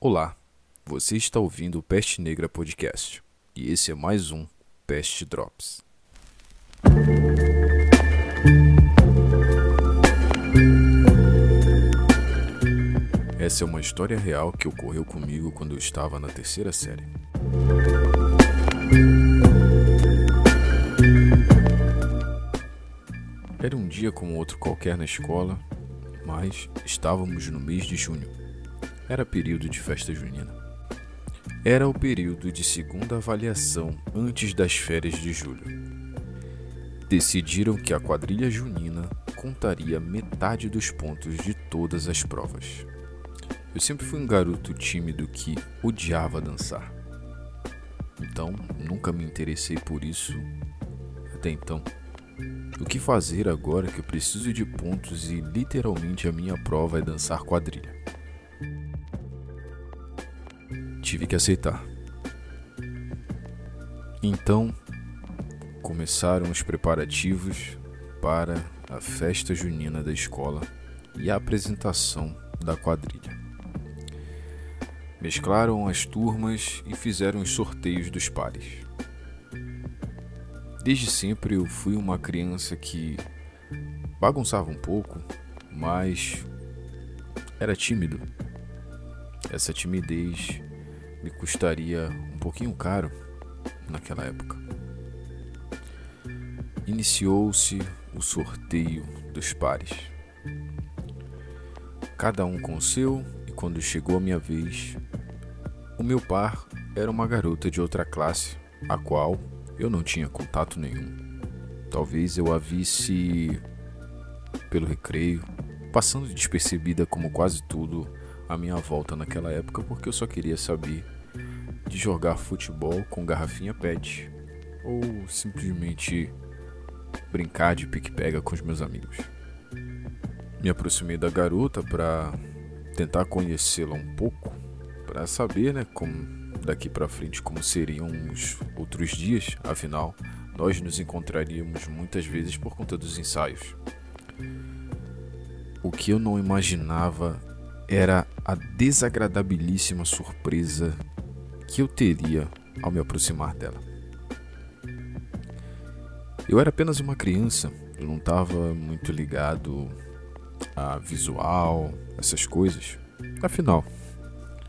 Olá, você está ouvindo o Peste Negra Podcast e esse é mais um Peste Drops. Essa é uma história real que ocorreu comigo quando eu estava na terceira série. Era um dia como outro qualquer na escola, mas estávamos no mês de junho. Era período de festa junina. Era o período de segunda avaliação antes das férias de julho. Decidiram que a quadrilha junina contaria metade dos pontos de todas as provas. Eu sempre fui um garoto tímido que odiava dançar. Então, nunca me interessei por isso até então. O que fazer agora que eu preciso de pontos e literalmente a minha prova é dançar quadrilha? Tive que aceitar. Então, começaram os preparativos para a festa junina da escola e a apresentação da quadrilha. Mesclaram as turmas e fizeram os sorteios dos pares. Desde sempre eu fui uma criança que bagunçava um pouco, mas era tímido. Essa timidez me custaria um pouquinho caro naquela época. Iniciou-se o sorteio dos pares. Cada um com o seu, e quando chegou a minha vez, o meu par era uma garota de outra classe, a qual eu não tinha contato nenhum. Talvez eu a visse pelo recreio, passando despercebida como quase tudo a minha volta naquela época porque eu só queria saber de jogar futebol com garrafinha PET ou simplesmente brincar de pique-pega com os meus amigos. Me aproximei da garota para tentar conhecê-la um pouco, para saber, né, como daqui para frente como seriam os outros dias, afinal, nós nos encontraríamos muitas vezes por conta dos ensaios. O que eu não imaginava era a desagradabilíssima surpresa que eu teria ao me aproximar dela. Eu era apenas uma criança, eu não estava muito ligado a visual, essas coisas. Afinal,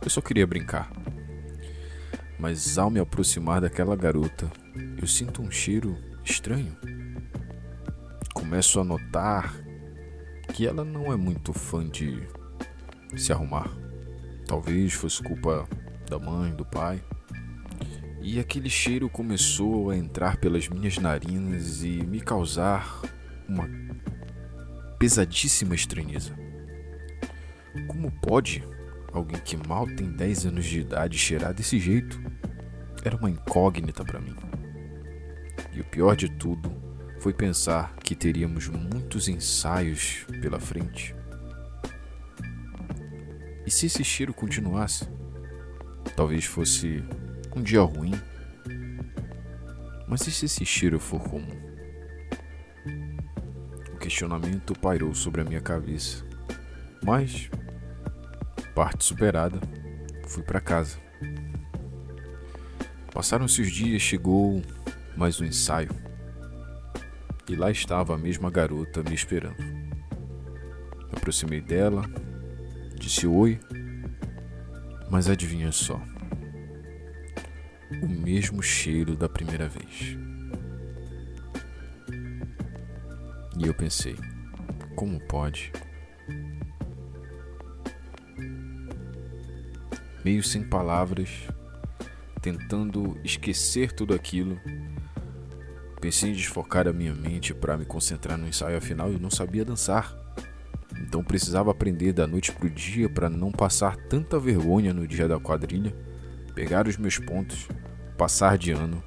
eu só queria brincar. Mas ao me aproximar daquela garota, eu sinto um cheiro estranho. Começo a notar que ela não é muito fã de se arrumar. Talvez fosse culpa da mãe, do pai. E aquele cheiro começou a entrar pelas minhas narinas e me causar uma pesadíssima estranheza. Como pode alguém que mal tem 10 anos de idade cheirar desse jeito? Era uma incógnita para mim. E o pior de tudo foi pensar que teríamos muitos ensaios pela frente. E se esse cheiro continuasse? Talvez fosse um dia ruim. Mas e se esse cheiro for comum? O questionamento pairou sobre a minha cabeça. Mas, parte superada, fui para casa. Passaram-se os dias, chegou mais um ensaio. E lá estava a mesma garota me esperando. Me aproximei dela, Disse oi, mas adivinha só. O mesmo cheiro da primeira vez. E eu pensei, como pode? Meio sem palavras, tentando esquecer tudo aquilo, pensei em desfocar a minha mente para me concentrar no ensaio, afinal eu não sabia dançar. Então precisava aprender da noite para o dia para não passar tanta vergonha no dia da quadrilha, pegar os meus pontos, passar de ano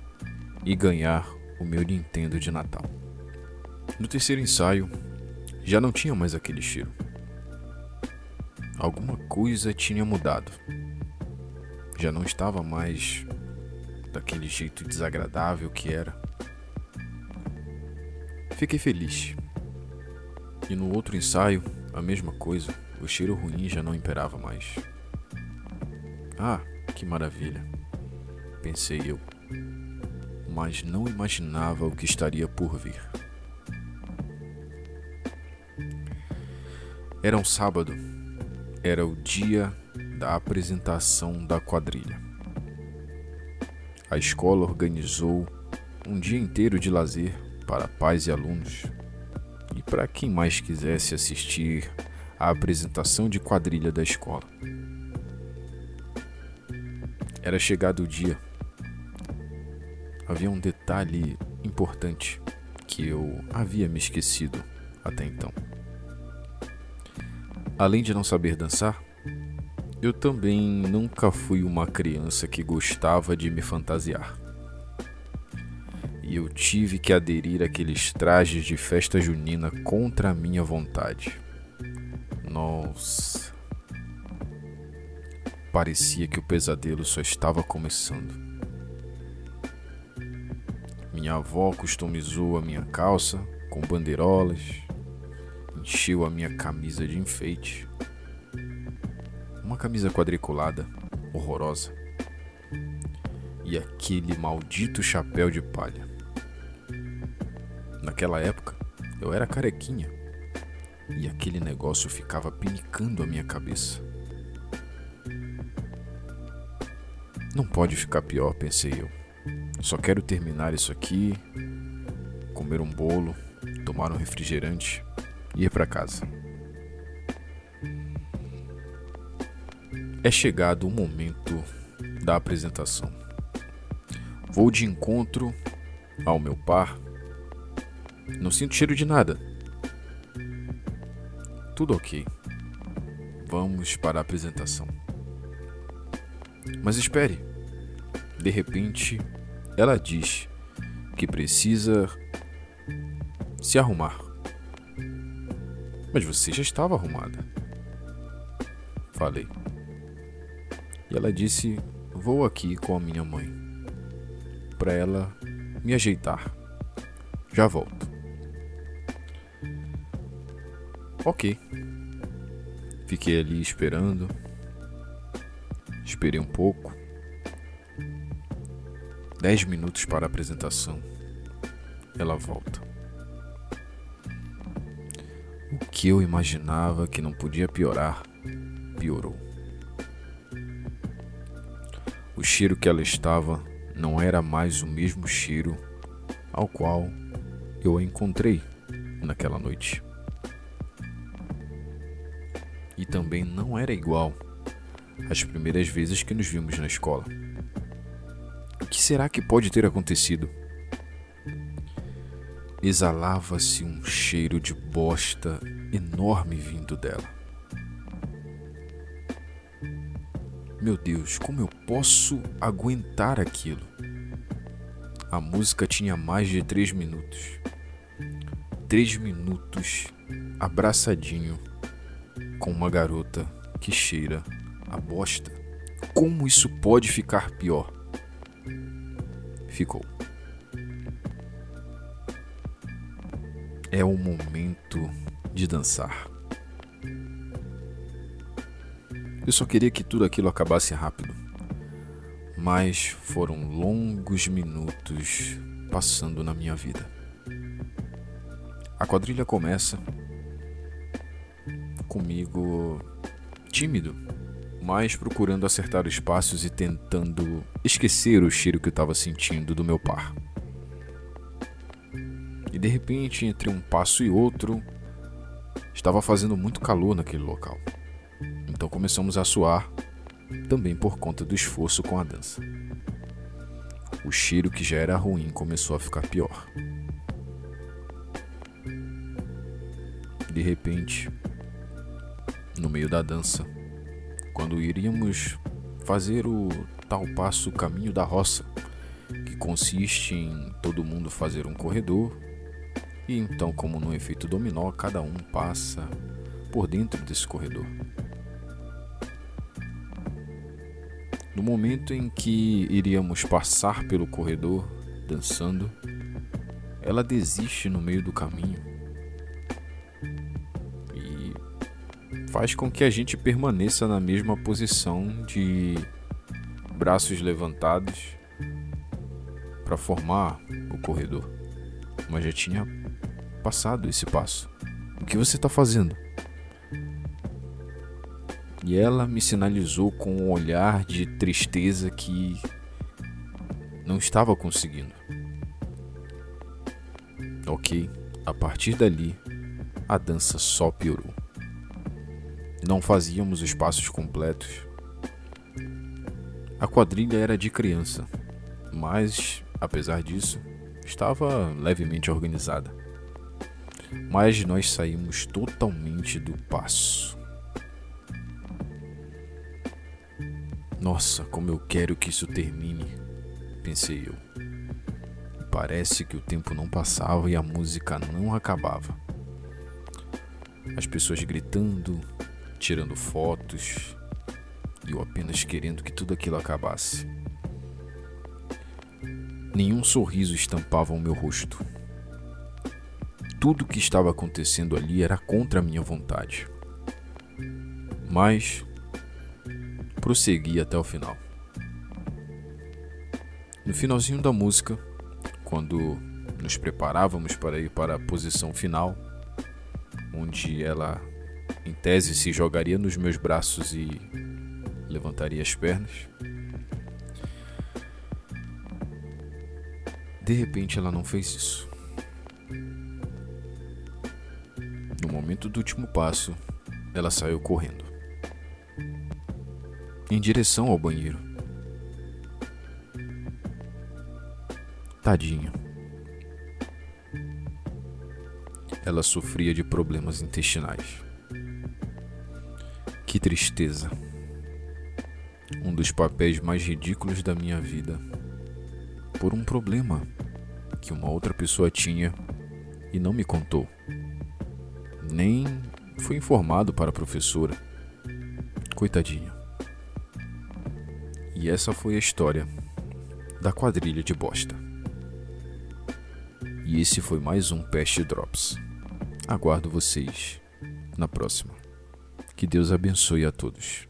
e ganhar o meu Nintendo de Natal. No terceiro ensaio, já não tinha mais aquele cheiro. Alguma coisa tinha mudado. Já não estava mais daquele jeito desagradável que era. Fiquei feliz. E no outro ensaio, a mesma coisa, o cheiro ruim já não imperava mais. Ah, que maravilha, pensei eu, mas não imaginava o que estaria por vir. Era um sábado, era o dia da apresentação da quadrilha. A escola organizou um dia inteiro de lazer para pais e alunos para quem mais quisesse assistir à apresentação de quadrilha da escola. Era chegado o dia. Havia um detalhe importante que eu havia me esquecido até então. Além de não saber dançar, eu também nunca fui uma criança que gostava de me fantasiar. E eu tive que aderir àqueles trajes de festa junina contra a minha vontade. Nossa. Parecia que o pesadelo só estava começando. Minha avó customizou a minha calça com bandeirolas, encheu a minha camisa de enfeite. Uma camisa quadriculada, horrorosa. E aquele maldito chapéu de palha. Naquela época, eu era carequinha. E aquele negócio ficava pinicando a minha cabeça. Não pode ficar pior, pensei eu. Só quero terminar isso aqui, comer um bolo, tomar um refrigerante ir para casa. É chegado o momento da apresentação. Vou de encontro ao meu par. Não sinto cheiro de nada. Tudo ok. Vamos para a apresentação. Mas espere. De repente, ela diz que precisa se arrumar. Mas você já estava arrumada. Falei. E ela disse: Vou aqui com a minha mãe. Para ela me ajeitar. Já volto. Ok. Fiquei ali esperando. Esperei um pouco. Dez minutos para a apresentação. Ela volta. O que eu imaginava que não podia piorar, piorou. O cheiro que ela estava não era mais o mesmo cheiro ao qual eu a encontrei naquela noite. E também não era igual às primeiras vezes que nos vimos na escola. O que será que pode ter acontecido? exalava-se um cheiro de bosta enorme vindo dela. Meu Deus, como eu posso aguentar aquilo? A música tinha mais de três minutos. Três minutos abraçadinho com uma garota que cheira a bosta. Como isso pode ficar pior? Ficou. é o momento de dançar. Eu só queria que tudo aquilo acabasse rápido, mas foram longos minutos passando na minha vida. A quadrilha começa comigo tímido, mas procurando acertar os passos e tentando esquecer o cheiro que eu estava sentindo do meu par. E de repente, entre um passo e outro, estava fazendo muito calor naquele local. Então começamos a suar, também por conta do esforço com a dança. O cheiro que já era ruim começou a ficar pior. De repente, no meio da dança, quando iríamos fazer o tal passo caminho da roça, que consiste em todo mundo fazer um corredor e então, como no efeito dominó, cada um passa por dentro desse corredor. No momento em que iríamos passar pelo corredor dançando, ela desiste no meio do caminho faz com que a gente permaneça na mesma posição de braços levantados para formar o corredor, mas já tinha passado esse passo. O que você está fazendo? E ela me sinalizou com um olhar de tristeza que não estava conseguindo. Ok, a partir dali, a dança só piorou. Não fazíamos os passos completos. A quadrilha era de criança, mas, apesar disso, estava levemente organizada. Mas nós saímos totalmente do passo. Nossa, como eu quero que isso termine, pensei eu. Parece que o tempo não passava e a música não acabava. As pessoas gritando, tirando fotos, e eu apenas querendo que tudo aquilo acabasse. Nenhum sorriso estampava o meu rosto. Tudo o que estava acontecendo ali era contra a minha vontade. Mas prossegui até o final. No finalzinho da música, quando nos preparávamos para ir para a posição final, onde ela, em tese, se jogaria nos meus braços e levantaria as pernas. De repente, ela não fez isso. No momento do último passo, ela saiu correndo em direção ao banheiro. Tadinha. Ela sofria de problemas intestinais. Que tristeza. Um dos papéis mais ridículos da minha vida. Por um problema que uma outra pessoa tinha e não me contou. Nem foi informado para a professora. Coitadinha. E essa foi a história da quadrilha de bosta. E esse foi mais um Pest Drops. Aguardo vocês na próxima. Que Deus abençoe a todos.